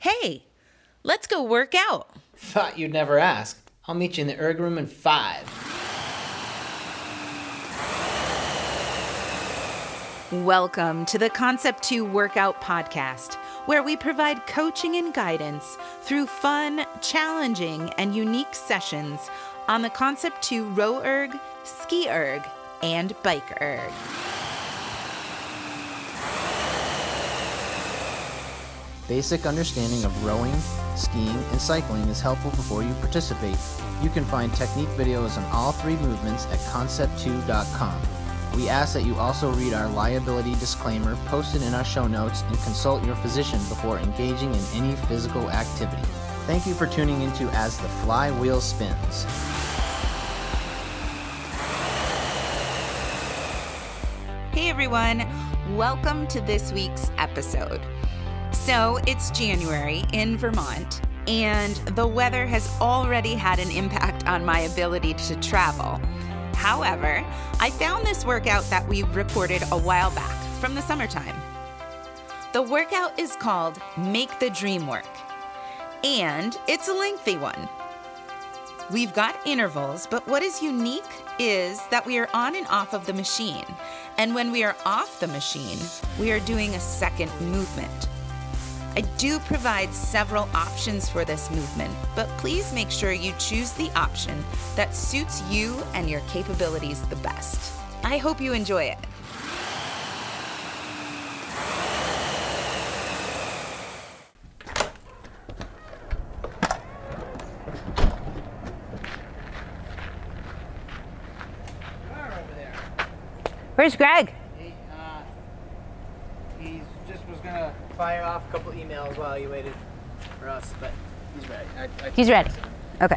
Hey, let's go work out. Thought you'd never ask. I'll meet you in the erg room in five. Welcome to the Concept 2 Workout Podcast, where we provide coaching and guidance through fun, challenging, and unique sessions on the Concept 2 row erg, ski erg, and bike erg. Basic understanding of rowing, skiing, and cycling is helpful before you participate. You can find technique videos on all three movements at concept2.com. We ask that you also read our liability disclaimer posted in our show notes and consult your physician before engaging in any physical activity. Thank you for tuning into As the Flywheel Spins. Hey everyone, welcome to this week's episode. So it's January in Vermont, and the weather has already had an impact on my ability to travel. However, I found this workout that we recorded a while back from the summertime. The workout is called Make the Dream Work, and it's a lengthy one. We've got intervals, but what is unique is that we are on and off of the machine. And when we are off the machine, we are doing a second movement. I do provide several options for this movement, but please make sure you choose the option that suits you and your capabilities the best. I hope you enjoy it. Where's Greg? He, uh, he just was gonna fire off a couple emails while you waited for us, but he's ready. I, I He's ready. Okay.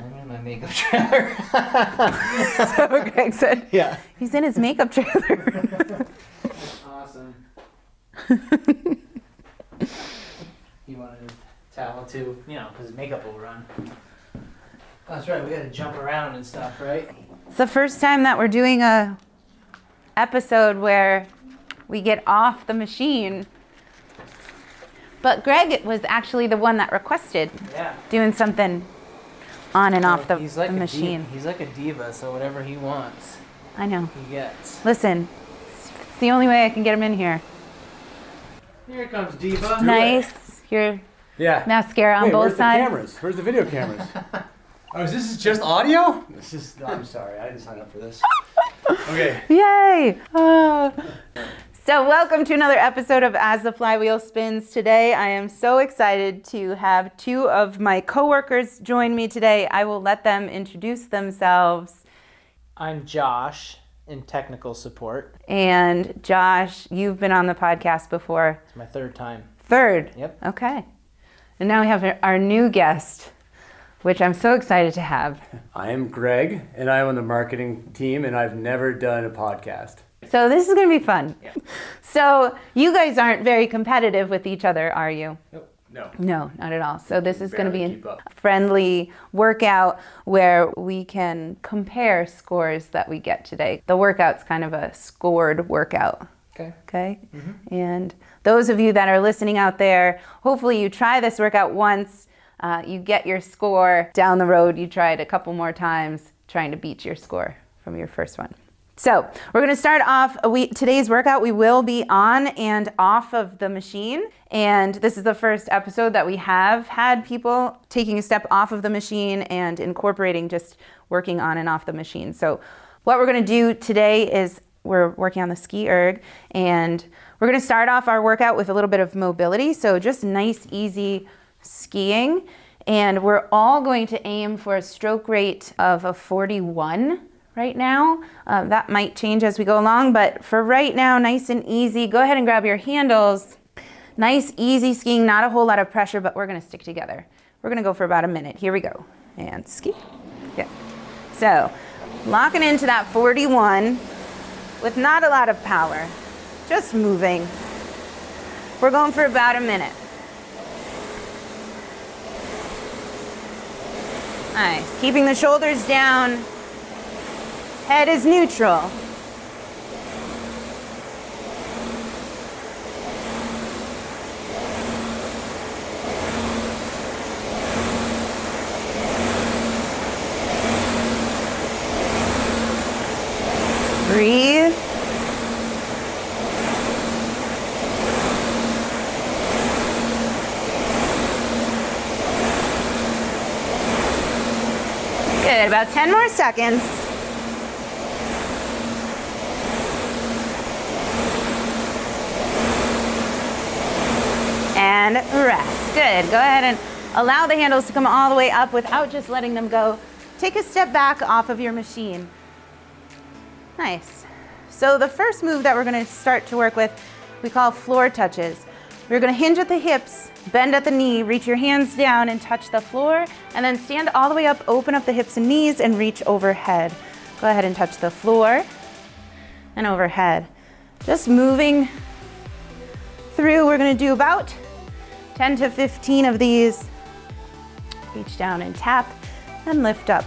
I'm in my makeup trailer. So Greg said yeah. he's in his makeup trailer. Awesome. he wanted a towel too, you know, because his makeup will run. That's right. We gotta jump around and stuff, right? It's the first time that we're doing a episode where we get off the machine. But Greg was actually the one that requested Yeah. doing something on and off the, he's like the a machine. Diva. He's like a diva, so whatever he wants, I know. he gets. Listen, it's the only way I can get him in here. Here comes diva. Nice. Your Yeah. mascara on Wait, both where's sides. the cameras? Where's the video cameras? oh, is this just audio? This is. I'm sorry, I didn't sign up for this. Okay. Yay! Ah. So, welcome to another episode of As the Flywheel Spins. Today, I am so excited to have two of my coworkers join me today. I will let them introduce themselves. I'm Josh in technical support. And Josh, you've been on the podcast before. It's my third time. Third. Yep. Okay. And now we have our new guest, which I'm so excited to have. I am Greg, and I'm on the marketing team, and I've never done a podcast. So, this is going to be fun. So, you guys aren't very competitive with each other, are you? No. No, not at all. So this is going to be a friendly workout where we can compare scores that we get today. The workout's kind of a scored workout. Okay. Okay? And those of you that are listening out there, hopefully you try this workout once, uh, you get your score. Down the road, you try it a couple more times, trying to beat your score from your first one. So we're going to start off. We today's workout. We will be on and off of the machine, and this is the first episode that we have had people taking a step off of the machine and incorporating just working on and off the machine. So what we're going to do today is we're working on the ski erg, and we're going to start off our workout with a little bit of mobility. So just nice, easy skiing, and we're all going to aim for a stroke rate of a 41 right now. Um, that might change as we go along, but for right now, nice and easy. Go ahead and grab your handles. Nice, easy skiing, not a whole lot of pressure, but we're gonna stick together. We're gonna go for about a minute. Here we go. And ski. Yeah. So, locking into that 41 with not a lot of power, just moving. We're going for about a minute. Nice. Keeping the shoulders down. Head is neutral. Breathe. Good, about 10 more seconds. And rest. Good, go ahead and allow the handles to come all the way up without just letting them go. Take a step back off of your machine. Nice. So the first move that we're gonna start to work with, we call floor touches. We're gonna hinge at the hips, bend at the knee, reach your hands down and touch the floor, and then stand all the way up, open up the hips and knees and reach overhead. Go ahead and touch the floor and overhead. Just moving through, we're gonna do about 10 to 15 of these. Reach down and tap and lift up.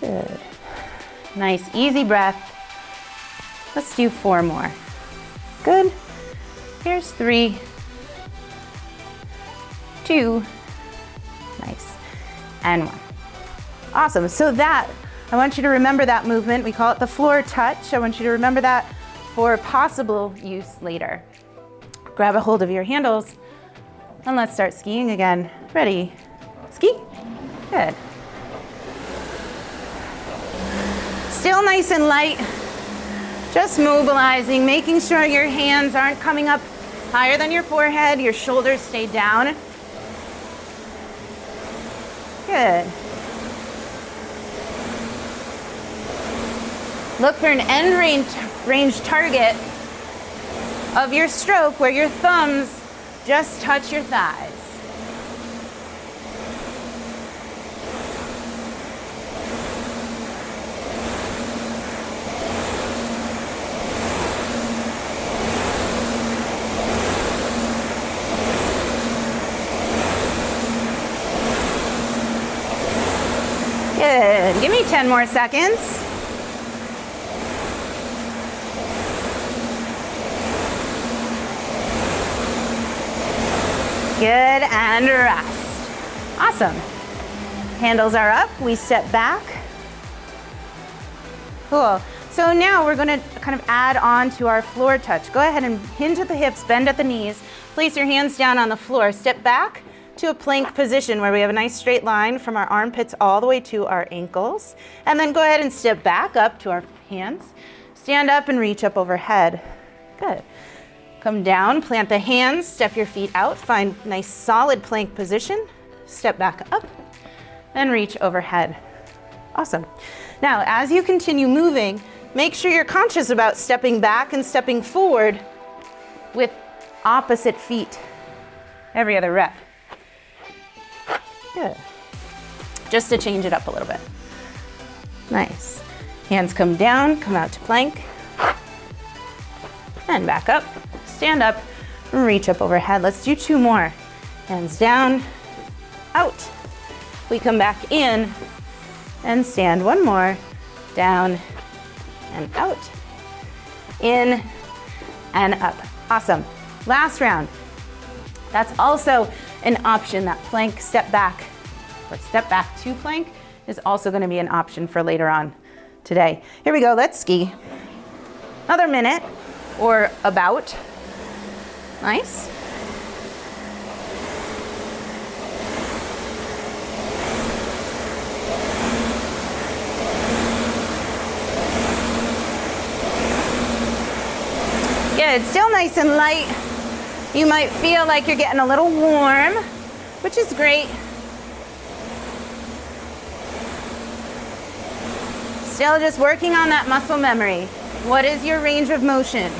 Good. Nice, easy breath. Let's do four more. Good. Here's three, two, nice, and one. Awesome. So that, I want you to remember that movement. We call it the floor touch. I want you to remember that for possible use later. Grab a hold of your handles and let's start skiing again. Ready? Ski. Good. Still nice and light. Just mobilizing, making sure your hands aren't coming up higher than your forehead, your shoulders stay down. Good. Look for an end range, range target of your stroke where your thumbs just touch your thighs. Good. Give me 10 more seconds. Good, and rest. Awesome. Handles are up, we step back. Cool. So now we're gonna kind of add on to our floor touch. Go ahead and hinge at the hips, bend at the knees, place your hands down on the floor, step back, to a plank position where we have a nice straight line from our armpits all the way to our ankles. And then go ahead and step back up to our hands. Stand up and reach up overhead. Good. Come down, plant the hands, step your feet out, find nice solid plank position. Step back up and reach overhead. Awesome. Now, as you continue moving, make sure you're conscious about stepping back and stepping forward with opposite feet every other rep. Good. Just to change it up a little bit. Nice. Hands come down, come out to plank. And back up. Stand up, reach up overhead. Let's do two more. Hands down, out. We come back in and stand one more. Down and out. In and up. Awesome. Last round. That's also an option. That plank step back or step back to plank is also going to be an option for later on today. Here we go. Let's ski. Another minute or about. Nice. Good. Still nice and light. You might feel like you're getting a little warm, which is great. Still just working on that muscle memory. What is your range of motion?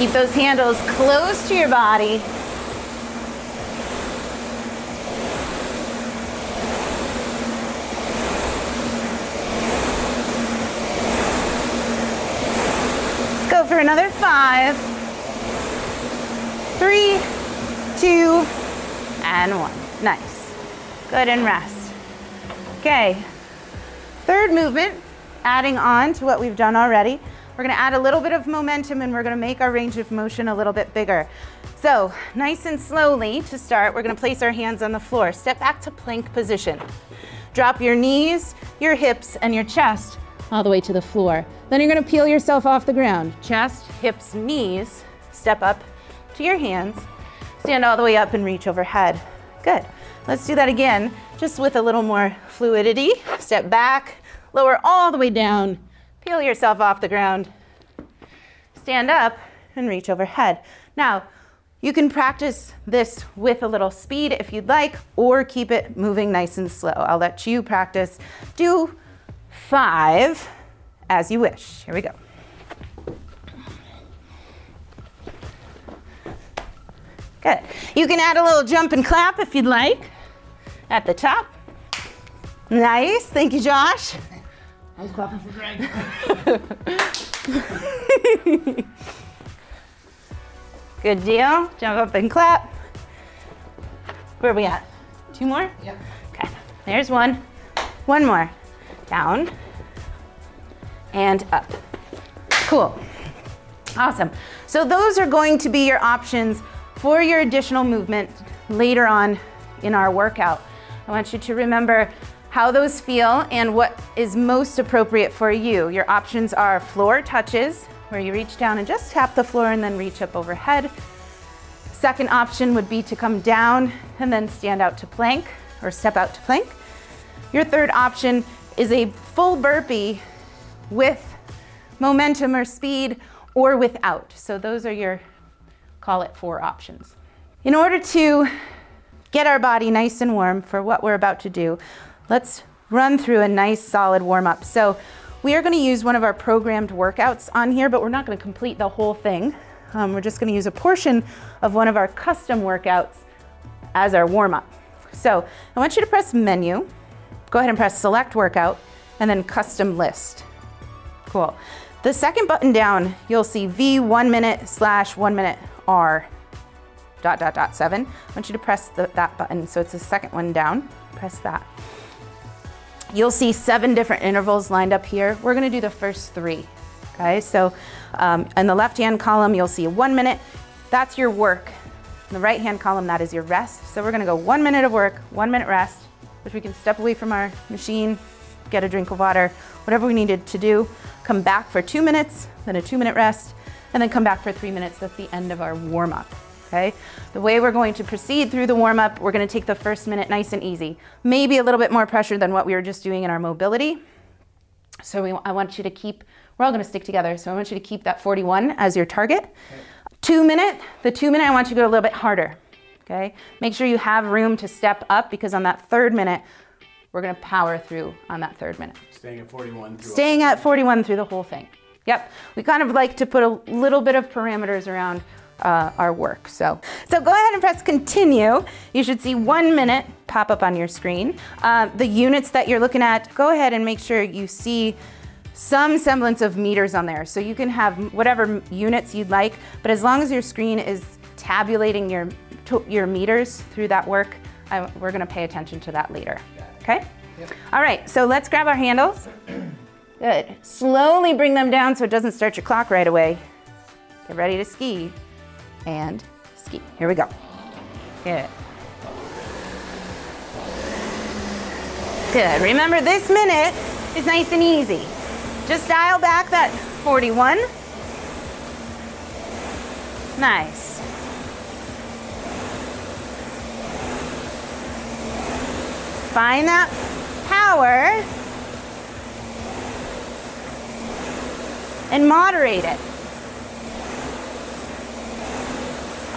Keep those handles close to your body. Go for another five, three, two, and one. Nice. Good and rest. Okay. Third movement, adding on to what we've done already. We're gonna add a little bit of momentum and we're gonna make our range of motion a little bit bigger. So nice and slowly to start, we're gonna place our hands on the floor. Step back to plank position. Drop your knees, your hips, and your chest all the way to the floor. Then you're gonna peel yourself off the ground. Chest, hips, knees. Step up to your hands. Stand all the way up and reach overhead. Good. Let's do that again, just with a little more fluidity. Step back, lower all the way down. Peel yourself off the ground. Stand up and reach overhead. Now, you can practice this with a little speed if you'd like, or keep it moving nice and slow. I'll let you practice. Do five as you wish. Here we go. Good. You can add a little jump and clap if you'd like at the top. Nice. Thank you, Josh. I was clapping for Greg. Good deal. Jump up and clap. Where are we at? Two more? Yeah. Okay. There's one. One more. Down and up. Cool. Awesome. So those are going to be your options for your additional movement later on in our workout. I want you to remember how those feel and what is most appropriate for you. Your options are floor touches, where you reach down and just tap the floor and then reach up overhead. Second option would be to come down and then stand out to plank or step out to plank. Your third option is a full burpee with momentum or speed or without. So those are your, call it four options. In order to get our body nice and warm for what we're about to do, let's run through a nice solid warm up. So we are going to use one of our programmed workouts on here, but we're not going to complete the whole thing. Um, we're just going to use a portion of one of our custom workouts as our warm up. So I want you to press menu, go ahead and press select workout, and then custom list. Cool. The second button down, you'll see V one minute slash one minute R dot dot dot seven. I want you to press the, that button. So it's the second one down. Press that. You'll see seven different intervals lined up here. We're gonna do the first three. Okay, so um, in the left hand column, you'll see one minute. That's your work. In the right hand column, that is your rest. So we're gonna go one minute of work, one minute rest, which we can step away from our machine, get a drink of water, whatever we needed to do. Come back for two minutes, then a two minute rest, and then come back for three minutes. That's the end of our warm up. Okay? The way we're going to proceed through the warm up, we're going to take the first minute nice and easy. Maybe a little bit more pressure than what we were just doing in our mobility. So we, I want you to keep, we're all going to stick together. So I want you to keep that 41 as your target. Okay. Two minute, the two minute, I want you to go a little bit harder. Okay? Make sure you have room to step up because on that third minute, we're going to power through on that third minute. Staying at 41 through Staying at 41 through the whole thing. Yep. We kind of like to put a little bit of parameters around uh, our work. So, so go ahead and press continue. You should see one minute pop up on your screen. Uh, the units that you're looking at, go ahead and make sure you see some semblance of meters on there. So you can have whatever units you'd like, but as long as your screen is tabulating your, your meters through that work, I, we're gonna pay attention to that later. Okay? Yep. All right, so let's grab our handles. Good. Slowly bring them down so it doesn't start your clock right away. Get ready to ski and ski. Here we go. Good. Good. Remember, this minute is nice and easy. Just dial back that 41. Nice. Find that power and moderate it.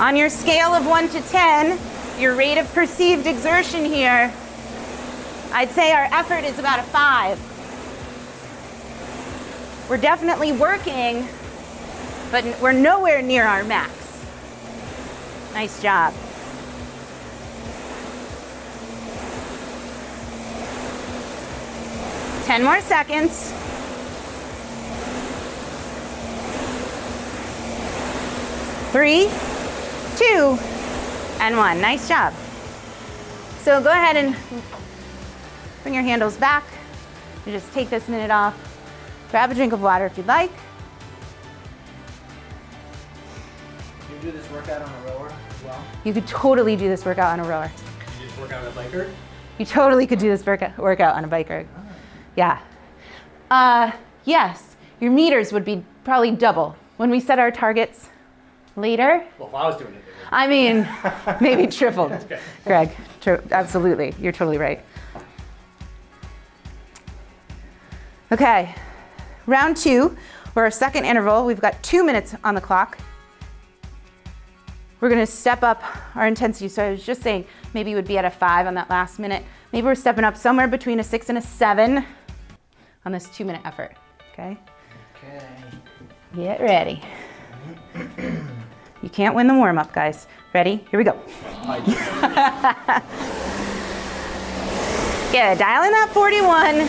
On your scale of 1 to 10, your rate of perceived exertion here, I'd say our effort is about a 5. We're definitely working, but we're nowhere near our max. Nice job. Ten more seconds. Three, two, and one. Nice job. So go ahead and bring your handles back and just take this minute off. Grab a drink of water if you'd like. You do this workout on a rower as well? You could totally do this workout on a rower. You just work out on a bike erg? You totally could do this workout, on a bike erg. Yeah. Uh, yes, your meters would be probably double when we set our targets later. Well, if I was doing it I mean, maybe tripled. Greg, tri- absolutely. You're totally right. Okay, round two, or our second interval. We've got two minutes on the clock. We're gonna step up our intensity. So I was just saying, maybe you would be at a five on that last minute. Maybe we're stepping up somewhere between a six and a seven on this two minute effort. Okay, Okay. get ready. You can't win the warm up, guys. Ready? Here we go. Good. dial in that 41.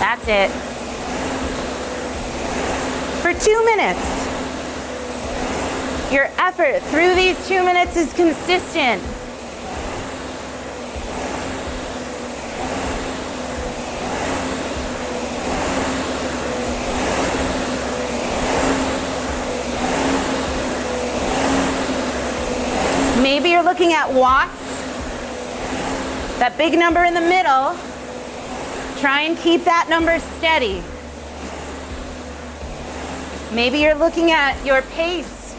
That's it. For two minutes. Your effort through these two minutes is consistent. Maybe you're looking at watts. That big number in the middle. Try and keep that number steady. Maybe you're looking at your pace.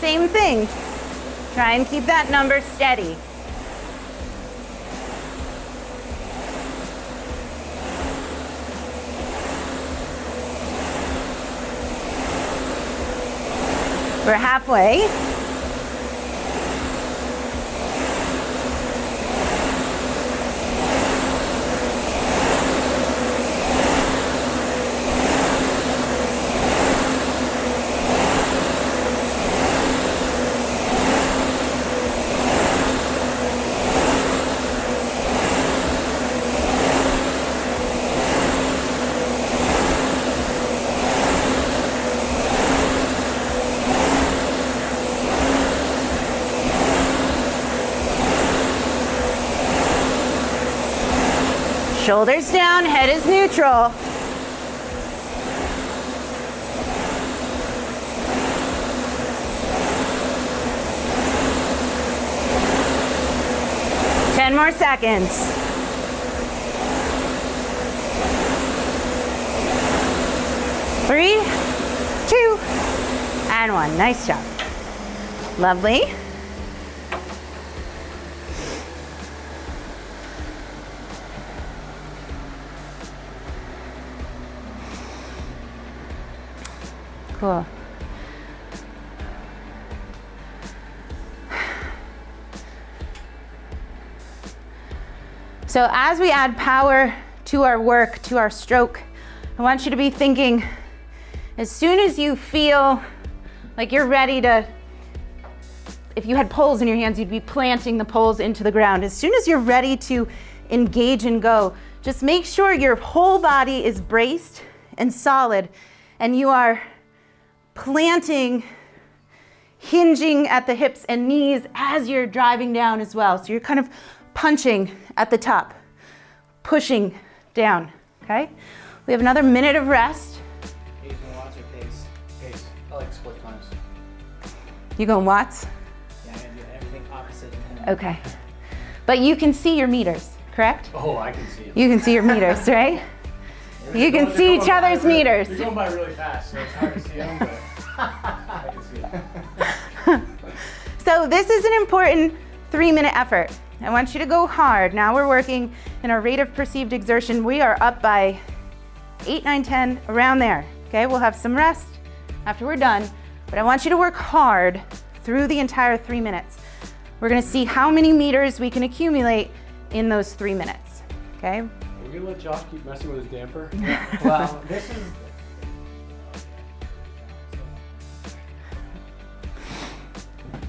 Same thing. Try and keep that number steady. We're halfway. Shoulders down, head is neutral. Ten more seconds. Three, two, and one. Nice job. Lovely. Cool. So, as we add power to our work, to our stroke, I want you to be thinking as soon as you feel like you're ready to, if you had poles in your hands, you'd be planting the poles into the ground. As soon as you're ready to engage and go, just make sure your whole body is braced and solid and you are planting, hinging at the hips and knees as you're driving down as well. So you're kind of punching at the top, pushing down. Okay? We have another minute of rest. Pace and watts or pace? Pace. I like split times. You going watts? Yeah, I'm do everything opposite. Okay. But you can see your meters, correct? Oh, I can see it. You can see your meters, right? You can see each other's really- meters. They're going by really fast, so it's hard to see them, but I can see it. So this is an important three minute effort. I want you to go hard. Now we're working in our rate of perceived exertion. We are up by eight, nine, 10, around there. Okay, we'll have some rest after we're done, but I want you to work hard through the entire three minutes. We're gonna see how many meters we can accumulate in those three minutes. Okay, Are we gonna let Josh keep messing with his damper? Well, this is.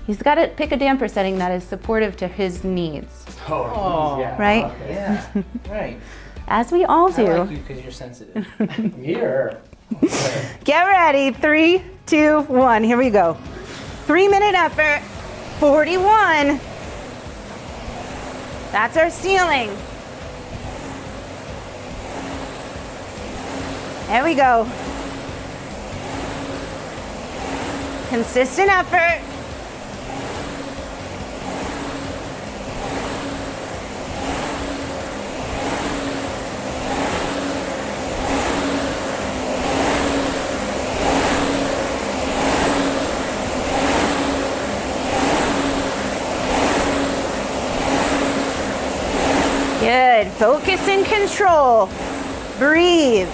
he's gotta pick a damper setting that is supportive to his needs, Oh, oh. yeah. right? Okay. Yeah, right. As we all I like do. you because you're sensitive. Here. Okay. Get ready. Three, two, one. Here we go. Three minute effort. 41. That's our ceiling. There we go. Consistent effort. Good. Focus and control. Breathe.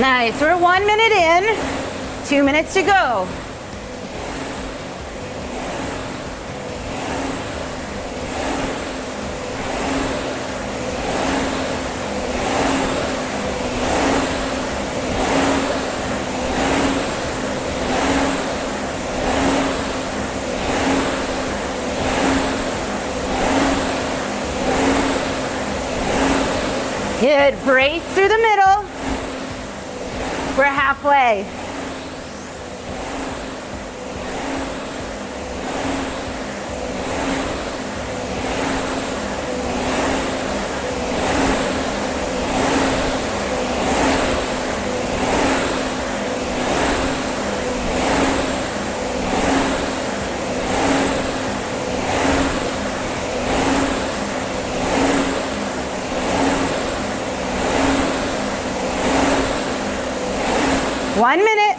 Nice. We're one minute in, two minutes to go. Good. Brace through the middle. We're halfway. One minute.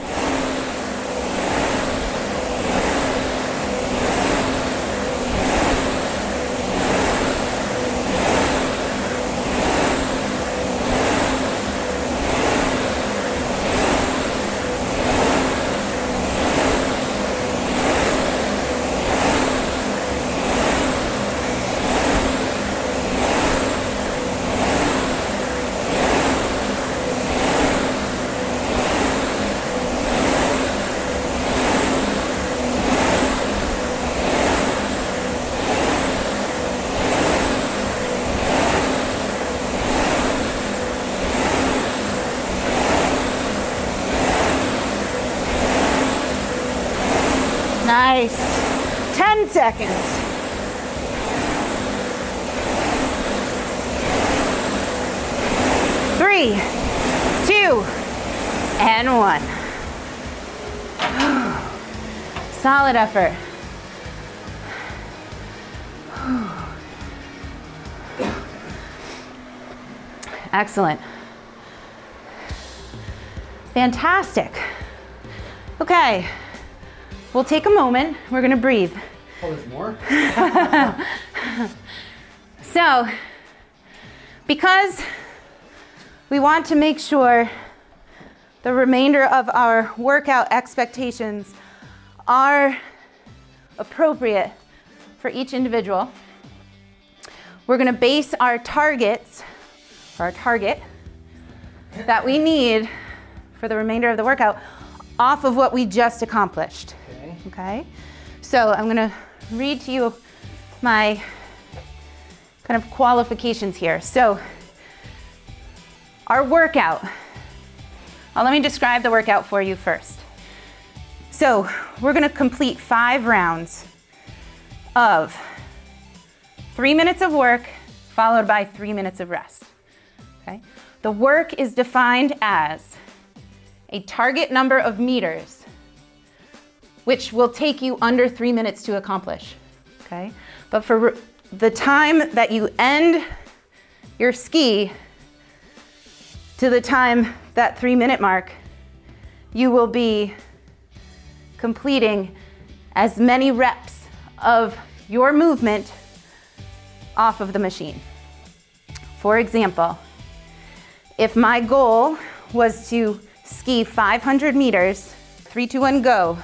Nice. 10 seconds. Three, two, and one. Solid effort. Excellent. Fantastic. Okay. We'll take a moment. We're to breathe. Oh, there's more? So, because we want to make sure the remainder of our workout expectations are appropriate for each individual, we're going to base our targets, or our target, that we need for the remainder of the workout off of what we just accomplished. Okay. Okay? So I'm gonna read to you my kind of qualifications here. So, our workout. Well, let me describe the workout for you first. So, we're gonna complete five rounds of three minutes of work followed by three minutes of rest. Okay? The work is defined as a target number of meters which will take you under three minutes to accomplish. Okay? But for the time that you end your ski to the time, that three minute mark, you will be completing as many reps of your movement off of the machine. For example, if my goal was to ski 500 meters, three, two, one, go.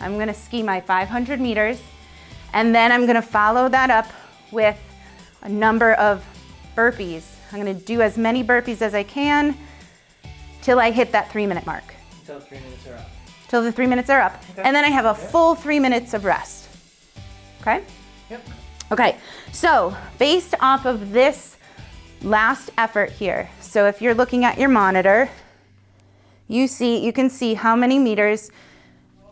I'm gonna ski my 500 meters, and then I'm gonna follow that up with a number of burpees. I'm gonna do as many burpees as I can till I hit that three minute mark, Until three minutes are up. till the three minutes are up. Okay. And then I have a full three minutes of rest. Okay? Yep. Okay, so based off of this last effort here. So if you're looking at your monitor, you see you can see how many meters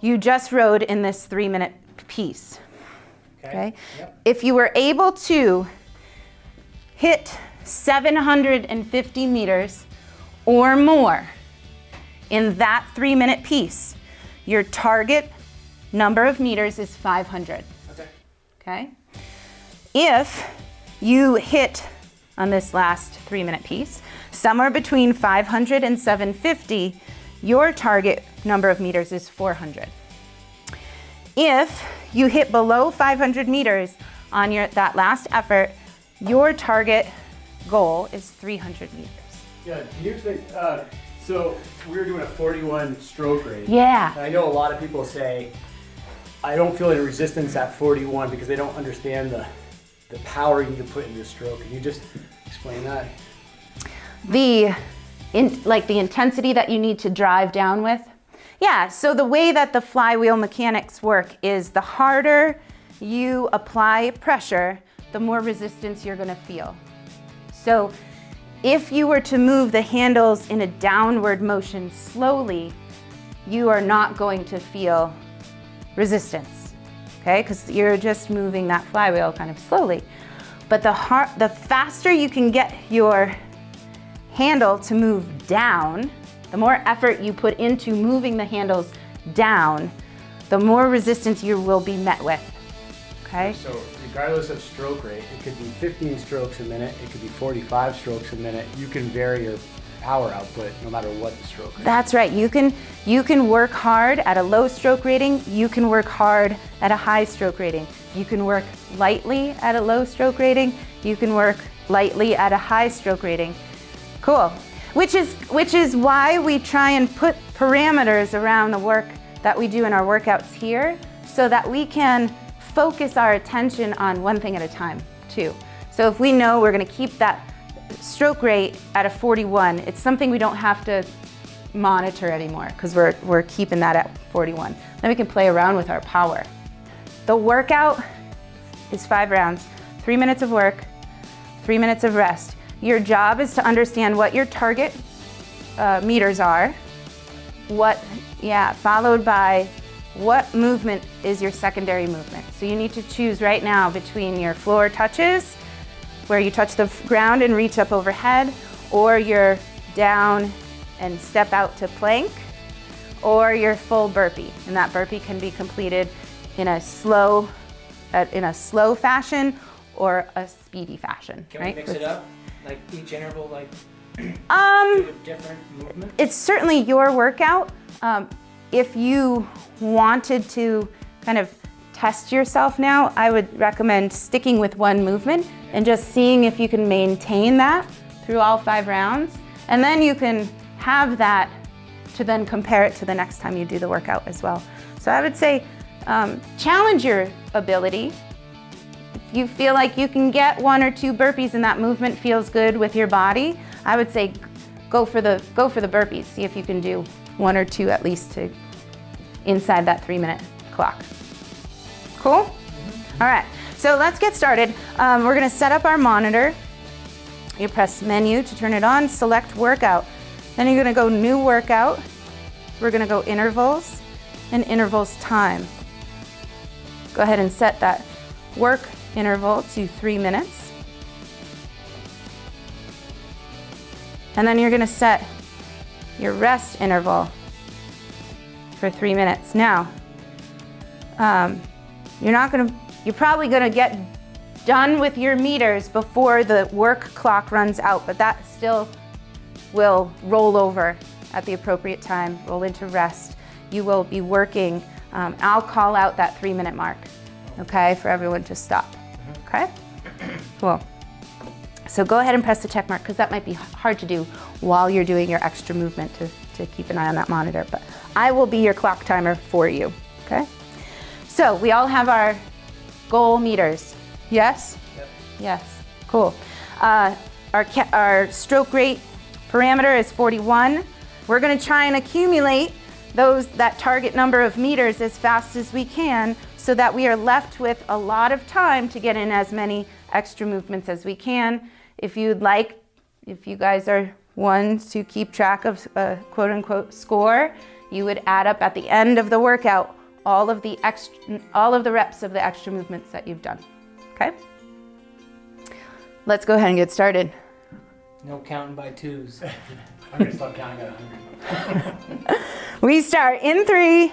you just rode in this 3-minute piece. Okay? Yep. If you were able to hit 750 meters or more in that 3-minute piece, your target number of meters is 500. Okay. Okay? If you hit on this last three minute piece, somewhere between 500 and 750, your target number of meters is 400. If you hit below 500 meters on your, that last effort, your target goal is 300 meters. Yeah. Can you explain? Uh, so we were doing a 41 stroke rate. Yeah. I know a lot of people say, I don't feel any resistance at 41 because they don't understand the the power you need to put into the stroke. Can you just explain that? the in, like the intensity that you need to drive down with? Yeah so the way that the flywheel mechanics work is the harder you apply pressure the more resistance you're going to feel. So if you were to move the handles in a downward motion slowly you are not going to feel resistance okay? Because you're just moving that flywheel kind of slowly. But the har- the faster you can get your handle to move down, the more effort you put into moving the handles down, the more resistance you will be met with. Okay? So regardless of stroke rate, it could be 15 strokes a minute, it could be 45 strokes a minute. You can vary your power output no matter what the stroke rate. That's right. You can you can work hard at a low stroke rating, you can work hard at a high stroke rating. You can work lightly at a low stroke rating, you can work lightly at a high stroke rating. Cool. Which is which is why we try and put parameters around the work that we do in our workouts here so that we can focus our attention on one thing at a time, too. So if we know we're going to keep that stroke rate at a 41, it's something we don't have to monitor anymore because we're, we're keeping that at 41. Then we can play around with our power. The workout is five rounds, three minutes of work, three minutes of rest. Your job is to understand what your target uh, meters are, what, yeah, followed by what movement is your secondary movement. So you need to choose right now between your floor touches, where you touch the ground and reach up overhead, or your down and step out to plank, or your full burpee. And that burpee can be completed in a slow, uh, in a slow fashion or a speedy fashion. Can right? we mix it up? Like each interval, like Um, do a different movement? it's certainly your workout. Um, if you wanted to kind of test yourself now, I would recommend sticking with one movement and just seeing if you can maintain that through all five rounds. And then you can have that to then compare it to the next time you do the workout as well. So I would say um, challenge your ability. If you feel like you can get one or two burpees and that movement feels good with your body, I would say go for the go for the burpees. See if you can do one or two at least to inside that three minute clock. Cool? All right, so let's get started. Um, we're gonna set up our monitor. You press menu to turn it on, select workout. Then you're gonna go new workout. We're gonna go intervals and intervals time. Go ahead and set that work interval to three minutes. And then you're gonna set your rest interval for three minutes. Now, um, you're not gonna, you're probably gonna get done with your meters before the work clock runs out, but that still will roll over at the appropriate time, roll into rest. You will be working. Um, I'll call out that three minute mark, okay, for everyone to stop. Okay? Cool. So go ahead and press the check mark because that might be hard to do while you're doing your extra movement to, to keep an eye on that monitor. But I will be your clock timer for you. Okay? So we all have our goal meters. Yes? Yep. Yes. Cool. Uh, our, our stroke rate parameter is 41. We're going to try and accumulate those that target number of meters as fast as we can so that we are left with a lot of time to get in as many extra movements as we can If you'd like, if you guys are ones to keep track of a quote unquote score, you would add up at the end of the workout all of the extra, all of the reps of the extra movements that you've done. Okay? Let's go ahead and get started. No counting by twos. I'm gonna stop counting at 100. We start in three,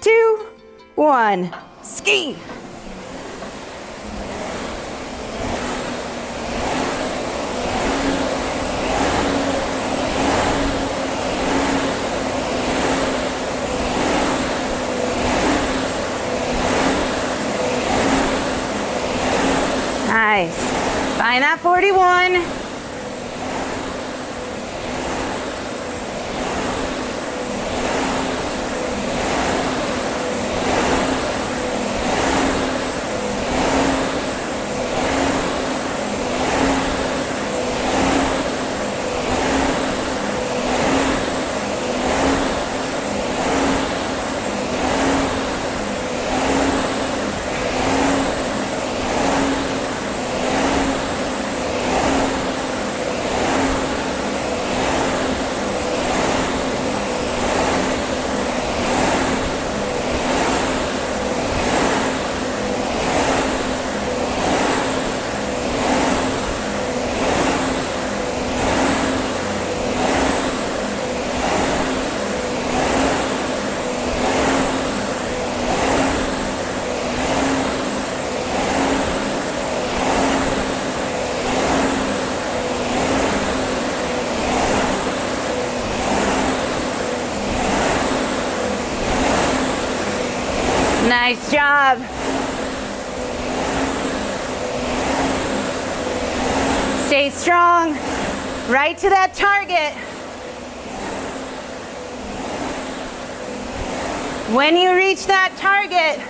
two, one. Ski. Nice. Find that 41. Nice job. Stay Right to that target. When you reach that target,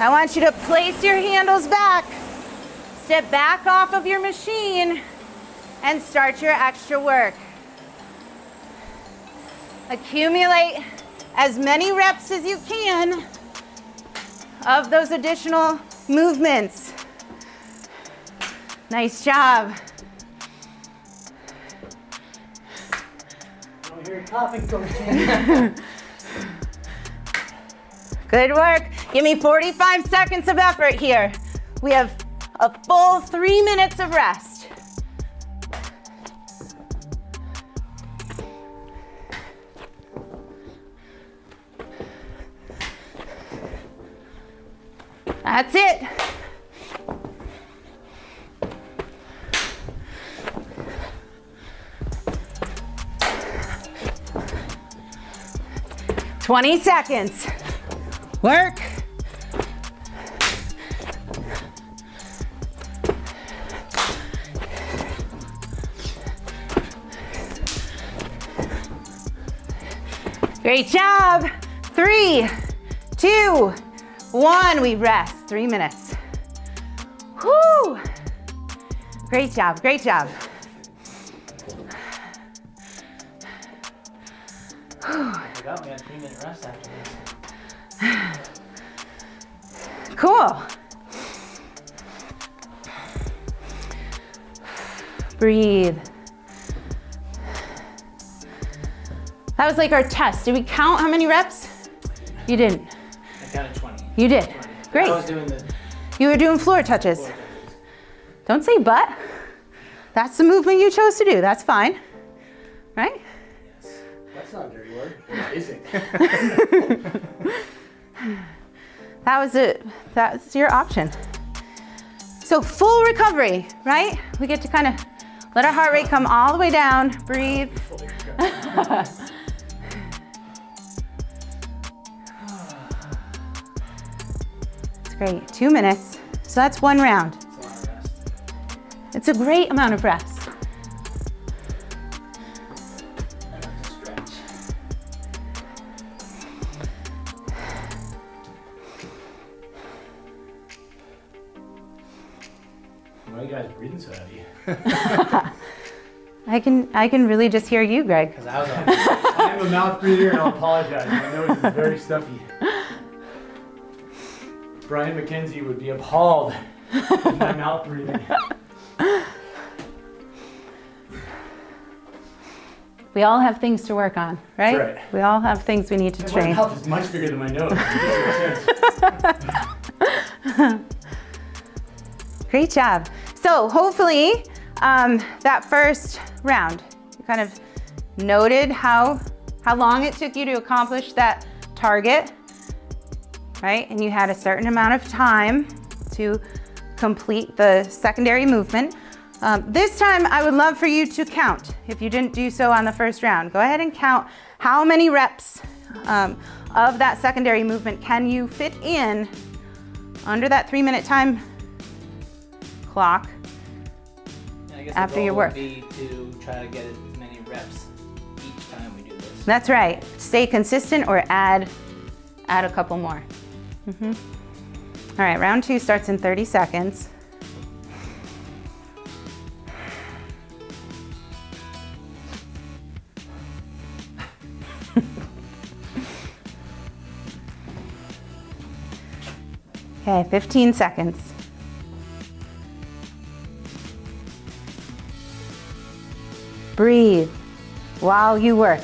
I want you to place your handles back, step back off of your machine, and start your extra work. Accumulate as many reps as you can of those additional movements. Nice job. Good work. Give me 45 seconds of effort here. We have a full three minutes of rest. That's it. Twenty seconds. Work. Great job. Three, two, one. We rest. Three minutes. Whoo! Great job. Great job. Forgot we had three minute rest after this. Cool. Breathe. That was like our test. Did we count how many reps? You didn't. I counted 20. You did. 20. Great. I was doing the You were doing floor touches. floor touches. Don't say but. That's the movement you chose to do. That's fine. Right? That's not a dirty word. Basic. That was it. That's your option. So full recovery, right? We get to kind of let our heart rate come all the way down. Breathe. It's great. Two minutes. So that's one round. It's a lot of rest. It's a great amount of rest. I can I can really just hear you, Greg. Because I was like, I'm a mouth breather and I'll apologize. My nose is very stuffy. Brian MacKenzie would be appalled at my mouth breathing. We all have things to work on, right? right. We all have things we need to train. My mouth is much bigger than my nose. Great job. So hopefully um, that first round, you kind of noted how how long it took you to accomplish that target, right? And you had a certain amount of time to complete the secondary movement. Um, this time, I would love for you to count. If you didn't do so on the first round, go ahead and count how many reps um, of that secondary movement can you fit in under that three minute time clock. And I guess After your work. be to try to get as many reps each time we do this. That's right. Stay consistent or add add a couple more. Mhm. All right, round two starts in 30 seconds. Okay, 15 seconds. Breathe while you work.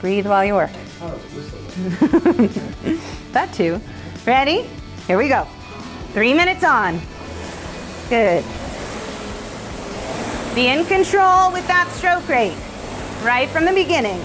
Breathe while you work. That too. Ready? Here we go. Three minutes on. Good. Be in control with that stroke rate right from the beginning.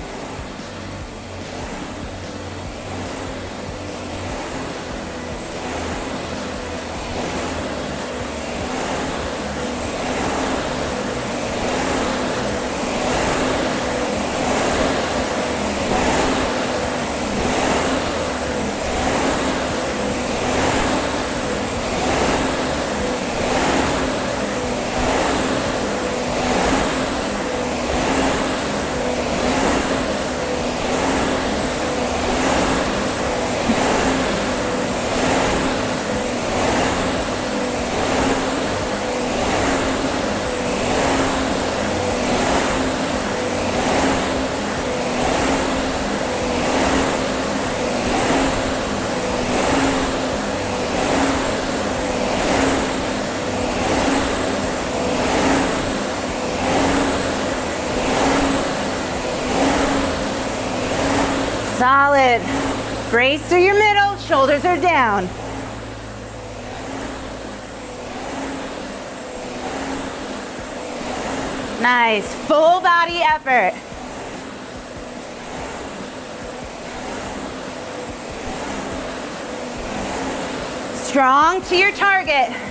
Solid. Brace through your middle, shoulders are down. Nice. Full body effort. Strong to your target.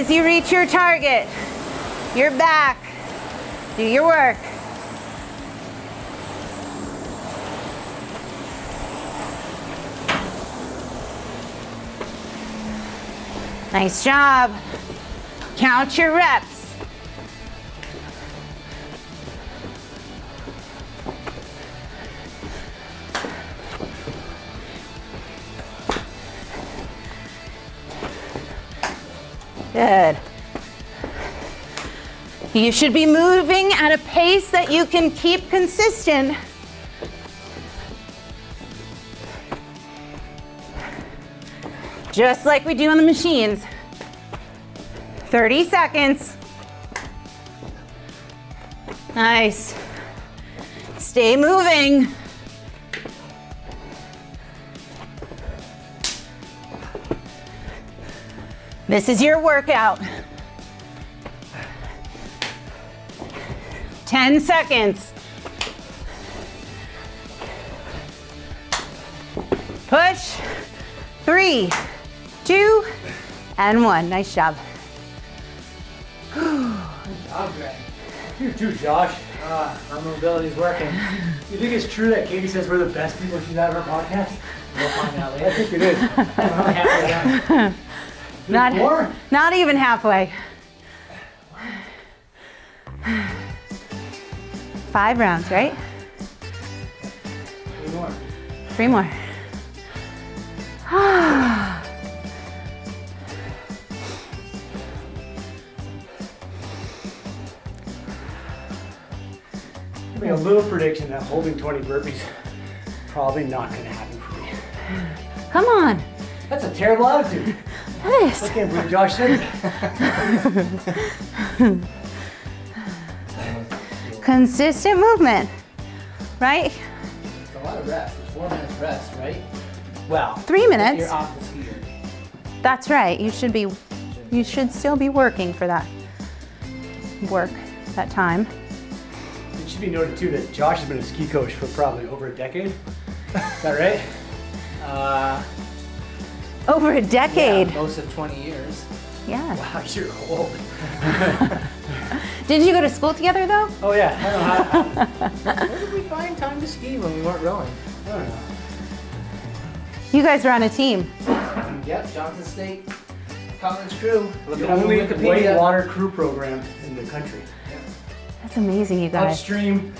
As you reach your target, you're back. Do your work. Nice job. Count your reps. You should be moving at a pace that you can keep consistent. Just like we do on the machines. 30 seconds. Nice. Stay moving. This is your workout. 10 seconds. Push. Three, two, and one. Nice job. I'm great. You too, Josh. Uh, our mobility's working. You think it's true that Katie says we're the best people she's had on her podcast? We'll find out I think it is. I'm halfway done. Not, More? not even halfway. Five rounds, right? Three more. Three more. Make a little prediction that holding 20 burpees probably not going to happen for me. Come on. That's a terrible attitude. That I is. can't believe Josh said that. Consistent movement, right? It's a lot of rest. It's four minutes rest, right? Well, Three minutes. You're off the ski erg. That's right. You should be. You should still be working for that work, that time. it should be noted too that Josh has been a ski coach for probably over a decade. Is that right? Uh, Over a decade. yeah, decade. most of 20 years. Yeah. Wow, you're old. Did you go to school together though? Oh yeah. I don't know Where did we find time to ski when we weren't rowing? I don't know. You guys were on a team. Yep, Johnson State College crew. Look The it up on only Wikipedia. whitewater crew program in the country. That's amazing, you guys. Upstream,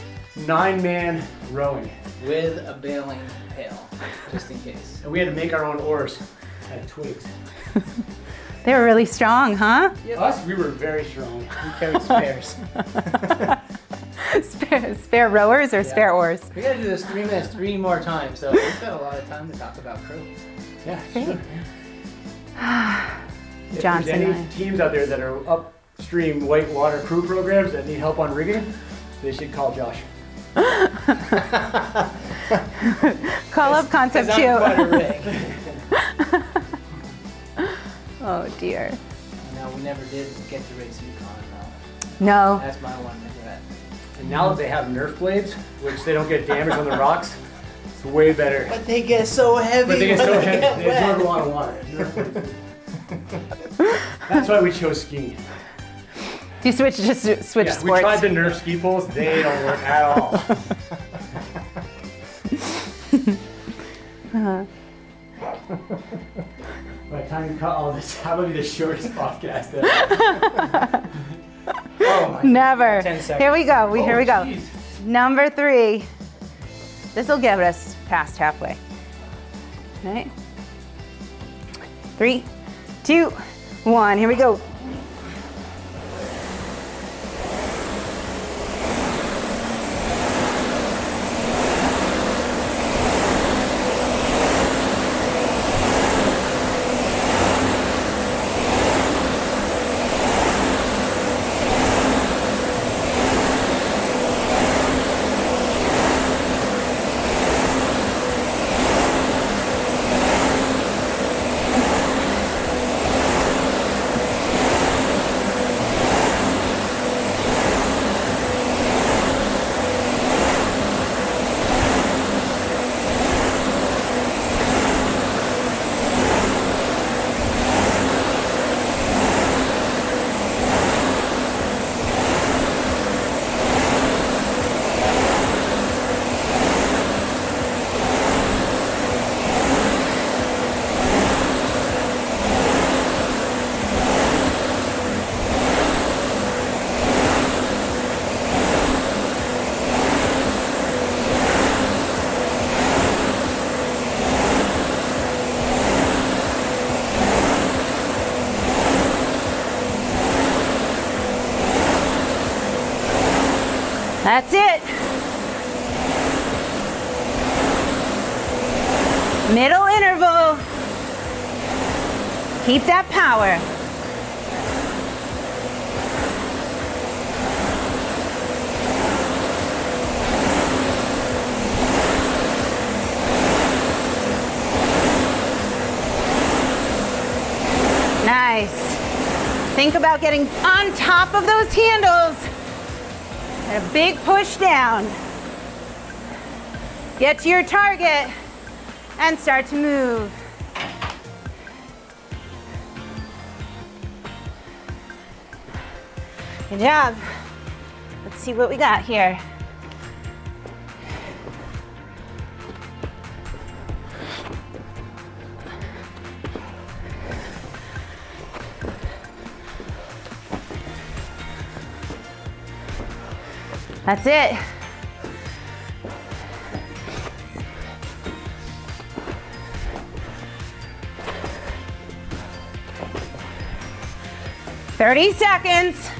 nine-man rowing, With a bailing pail, just in case. and we had to make our own oars out of twigs. They were really strong, huh? Us, we were very strong. We carried spares. Spare, spare rowers or spare oars? We gotta do this three minutes three more times, so we've got a lot of time to talk about crew. Yeah, Great. sure. If Johnson there's any teams out there that are upstream whitewater crew programs that need help on rigging, they should call Josh. Call up Concept I'm quite a 2. rig. Oh dear. no, we never did get to race Yukon though. No. That's my one regret. And now that they have Nerf blades, which they don't get damaged on the rocks, it's way better. But they get so heavy. But they get so they heavy, get they absorb a wet. lot of water. Nerf blades. That's why we chose skiing. Do you switch just switch Yeah, sports. we tried the Nerf ski poles, they don't work at all. Uh-huh. By the time you cut all this, how about be the shortest podcast ever? oh my Never. 10 seconds. Here we go. We, here we go. Oh, jeez. Number three. This will get us past halfway. Right? Three, two, one. Here we go. That's it. Middle interval. Keep that power. Nice. Think about getting on top of those handles. Big push down. Get to your target and start to move. Good job. Let's see what we got here. That's it. Thirty seconds.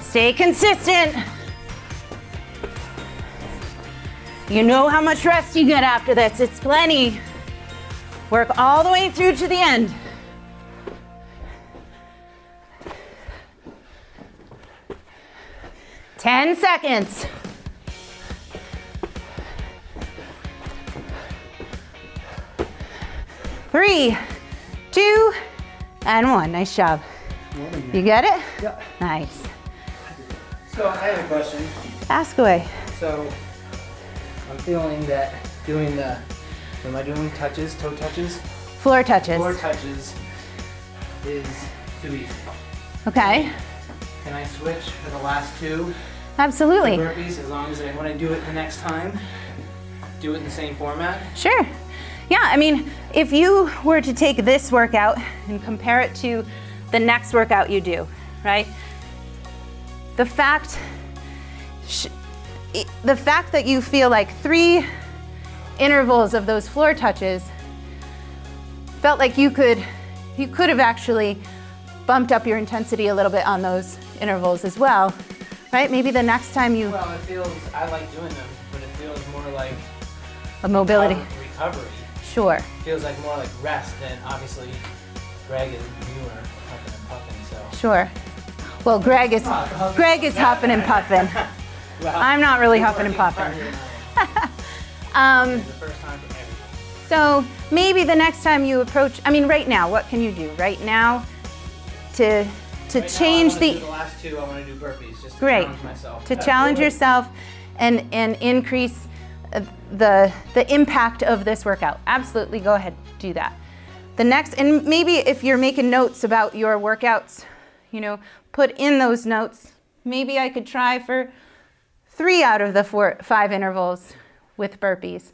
Stay consistent. You know how much rest you get after this. It's plenty. Work all the way through to the end. Seconds. Three, two, and one. Nice job. You get it? Yeah. Nice. So I have a question. Ask away. So I'm feeling that doing the am I doing? Touches, toe touches, Floor touches. floor touches is too easy. Okay. Can I switch for the last two Absolutely. burpees as long as I, when I do it the next time, do it in the same format? Sure. Yeah, I mean, if you were to take this workout and compare it to the next workout you do, right? The fact sh- the fact that you feel like 3 intervals of those floor touches felt like you could you could have actually bumped up your intensity a little bit on those intervals as well. Right? Maybe the next time you Well, it feels I like doing them, but it feels more like a mobility. recovery. Sure. Feels like more like rest than obviously Greg is newer, puffing and puffing. So Sure. Well, Greg is Greg is huffing and puffing. well, I'm not really huffing and puffing. Um, I am. It's the first time for everyone. so maybe the next time you approach, I mean, right now, what can you do right now to to Right now, change I the the last two. I want to do burpees just to Great. challenge myself. to challenge yourself and and increase uh, the the impact of this workout. Absolutely, go ahead, do that. The next, and maybe if you're making notes about your workouts, you know, put in those notes. Maybe I could try for three out of the four five intervals with burpees,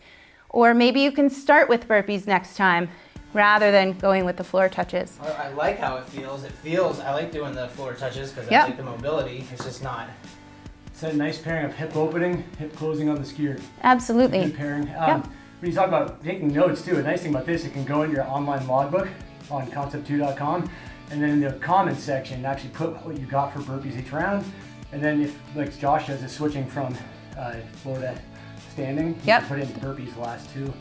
or maybe you can start with burpees next time rather than going with the floor touches. I, I like how it feels. It feels. I like doing the floor touches because Yep. I like the mobility. It's just not. It's a nice pairing of hip opening, hip closing on the ski erg. Good Absolutely. pairing. Um, Yep. When you talk about taking notes too, a nice thing about this, it can go in your online logbook on concept2.com, and then in the comments section, actually put what you got for burpees each round, and then if like Josh does, is switching from uh, floor to standing, you Yep. can put in burpees the last two.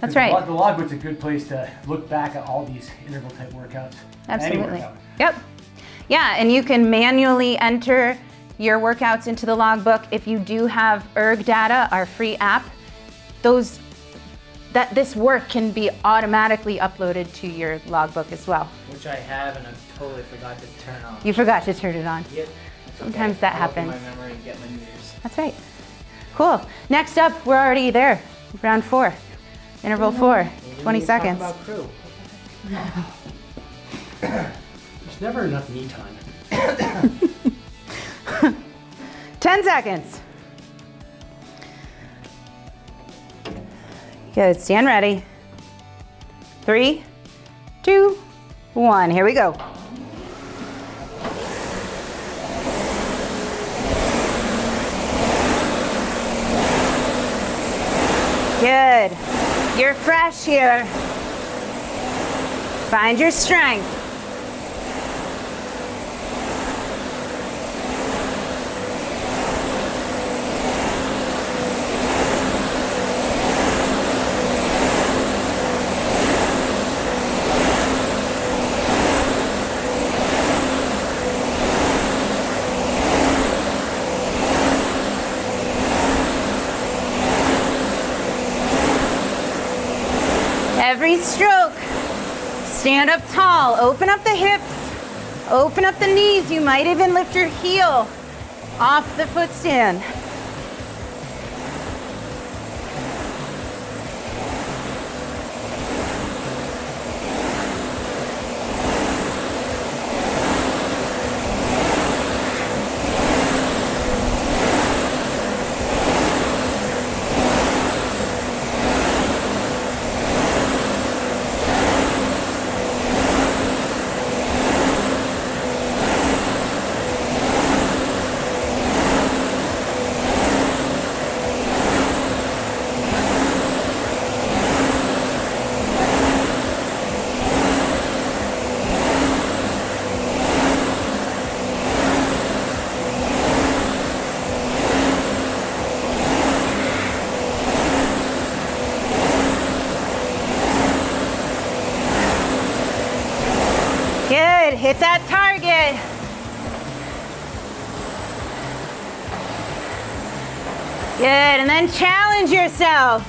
That's 'Cause the right. log- The logbook's a good place to look back at all these interval type workouts. Absolutely. workout. Yep. Yeah, and you can manually enter your workouts into the logbook. If you do have erg data, our free app, those that this work can be automatically uploaded to your logbook as well. Which I have and I totally forgot to turn on. You forgot to turn it on. Yep. It's Sometimes okay. that I'll happens. My memory and get my news. That's right. Cool. Next up, we're already there. Round four. Interval four. 20 seconds. About crew. There's never enough me time. 10 seconds. Good. Stand ready. Three, two, one. Here we go. Good. You're fresh here. Find your strength. Stroke. Stand up tall. Open up the hips. Open up the knees. You might even lift your heel off the foot Good. Hit that target. Good. And then challenge yourself.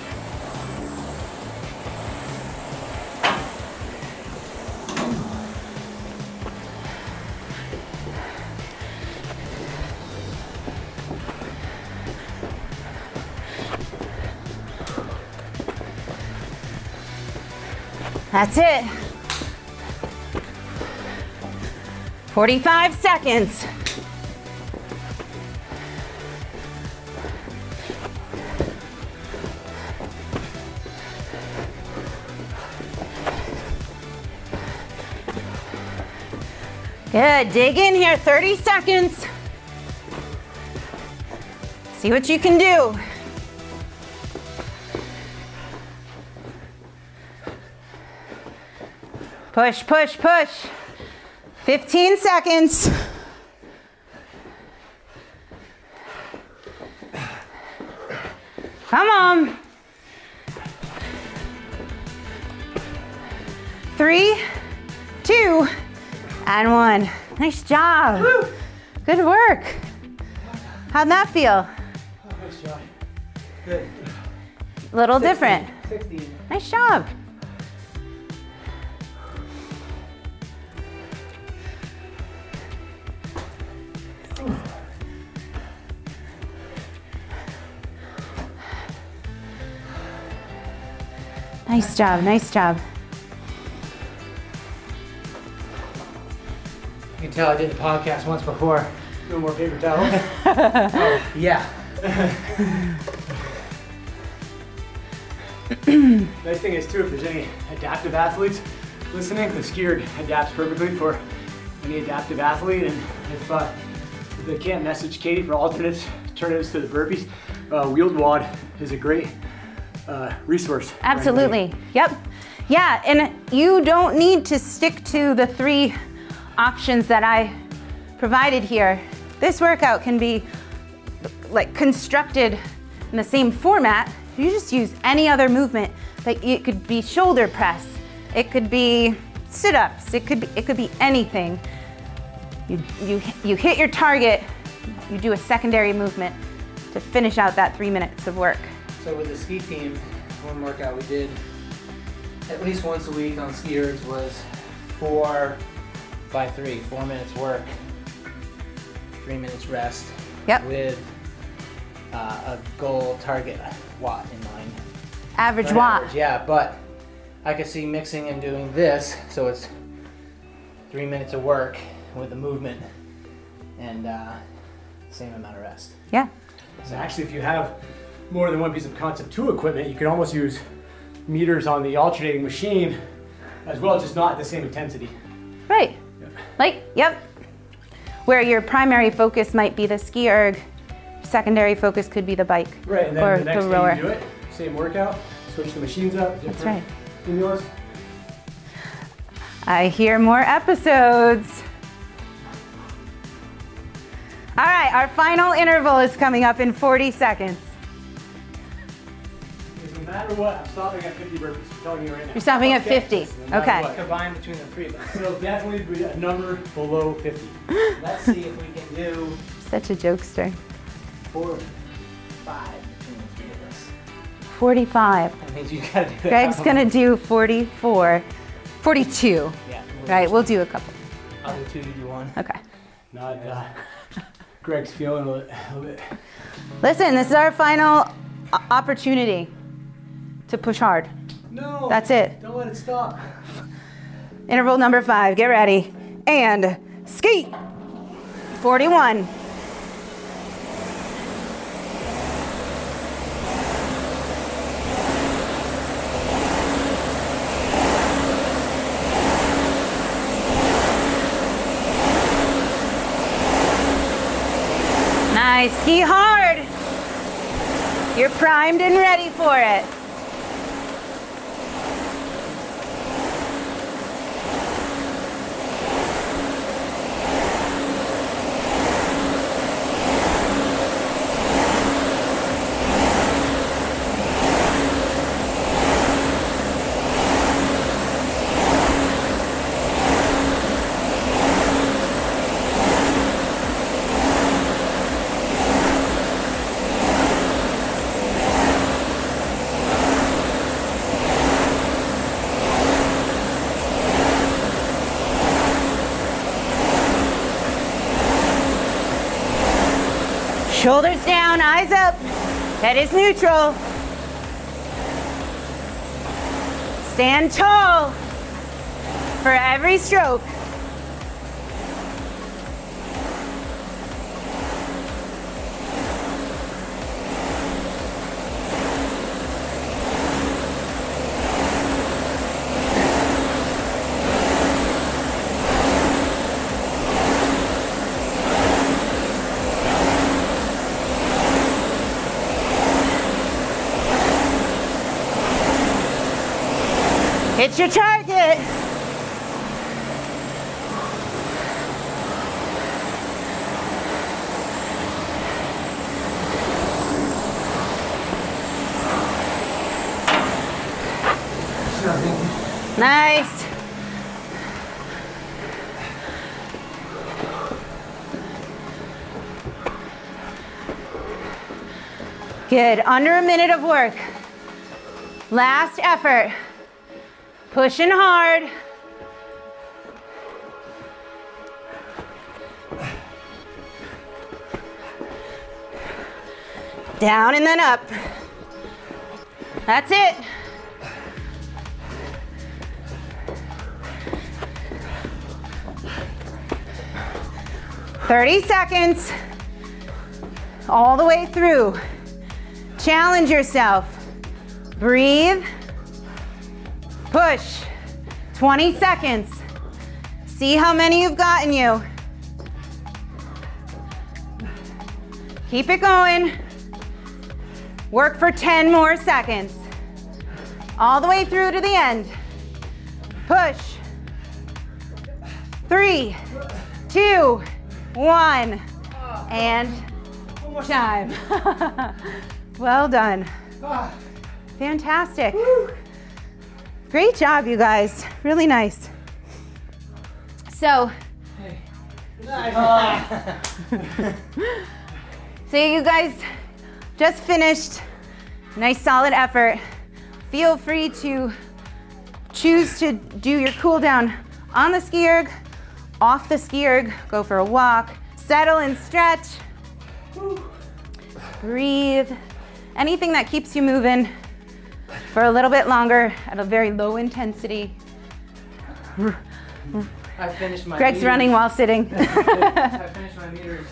That's it. 45 seconds. Good, dig in here, 30 seconds. See what you can do. Push, push, push. 15 seconds. Come on. Three, two, and one. Nice job. Good work. How'd that feel? Nice job. Good. A little different. 16. Nice job. Nice job, nice job. You can tell I did the podcast once before. No more paper towels. Yeah. nice thing is too, if there's any adaptive athletes listening, the ski erg adapts perfectly for any adaptive athlete. And if, uh, if they can't message Katie for alternates, alternatives to the burpees, uh, WheelWOD is a great uh, resource. Absolutely. Yep. Yeah, and you don't need to stick to the three options that I provided here. This workout can be like constructed in the same format. You just use any other movement. Like it could be shoulder press, it could be sit-ups, it could be it could be anything. You you you hit your target, you do a secondary movement to finish out that 3 minutes of work. So with the ski team, one workout we did at least once a week on ski ergs was four by three, four minutes work, three minutes rest. Yep. With uh, a goal target watt in mind. Average On watt. average, yeah, but I could see mixing and doing this, so it's three minutes of work with the movement and uh, same amount of rest. Yeah. So actually, if you have more than one piece of Concept 2 equipment, you can almost use meters on the alternating machine as well, just not at the same intensity. Right. Like, yep. Where your primary focus might be the ski erg, secondary focus could be the bike Right, and then or the next the day rower. you do it, same workout, switch the machines up, That's right. stimulus. I hear more episodes. All right, our final interval is coming up in 40 seconds. No matter what, I'm stopping at 50 burpees. I'm telling you right now. You're stopping at 50. No matter Okay. what. Combined between the three of us. So definitely be a number below 50. Let's see if we can do Such a jokester. four, five between the three of us. 45. That means you gotta do it. Greg's gonna do 44, 42. Yeah. Right, we'll do a couple. I'll do two, you do one. Okay. Not, uh, Greg's feeling a little, a little bit. Listen, this is our final o- opportunity to push hard. No. That's it. Don't let it stop. Interval number five, get ready. And skate. 41. Nice, ski hard. You're primed and ready for it. Shoulders down, eyes up. Head is neutral. Stand tall for every stroke. Hit your target. Nice. Good. Under a minute of work. Last effort. Pushing hard. Down and then up. That's it. Thirty seconds. All the way through. Challenge yourself. Breathe. Push. 20 seconds. See how many you've gotten you. Keep it going. Work for 10 more seconds. All the way through to the end. Push. Three, two, one, and time. well done. Ah. Fantastic. Great job, you guys. Really nice. So, so you guys just finished. Nice solid effort. Feel free to choose to do your cool down on the ski erg, off the ski erg, go for a walk, settle and stretch. Breathe. Anything that keeps you moving for a little bit longer at a very low intensity. I finished my. Greg's meters. running while sitting. I finished my meters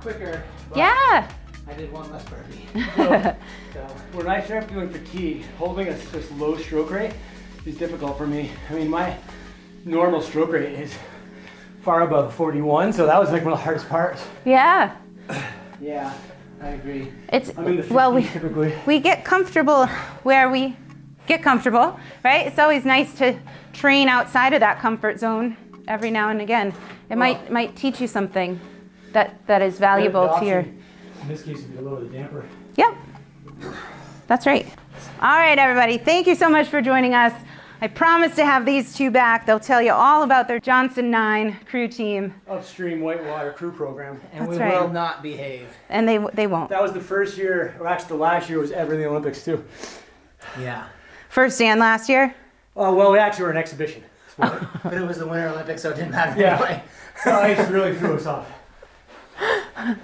quicker. yeah. I did one less burpee. so When I start feeling fatigue, holding a this low stroke rate is difficult for me. I mean, my normal stroke rate is far above 41, so that was like one of the hardest parts. Yeah. yeah, I agree. It's I'm in the 50s well we typically. we get comfortable where we get comfortable, right? It's always nice to train outside of that comfort zone every now and again. It might might teach you something that that is valuable to your In this case, it'd be lower the damper. Yep. That's right. All right, everybody. Thank you so much for joining us. I promise to have these two back. They'll tell you all about their Johnson 9 crew team, Upstream Whitewater crew program. And That's we right. will not behave. and they they won't. That was the first year, or actually the last year was ever in the Olympics too. Yeah. First and last year. Oh well, we actually were an exhibition. But it was the Winter Olympics, so it didn't matter Yeah. anyway. The ice really threw us off.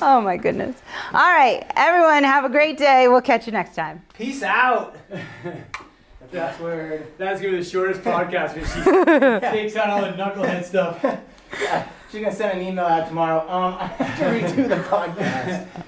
Oh my goodness. All right, everyone, have a great day. We'll catch you next time. Peace out. That's word. That's gonna be the shortest podcast because she takes out all the knucklehead stuff. She's gonna send an email out tomorrow. Um, I have to redo the podcast.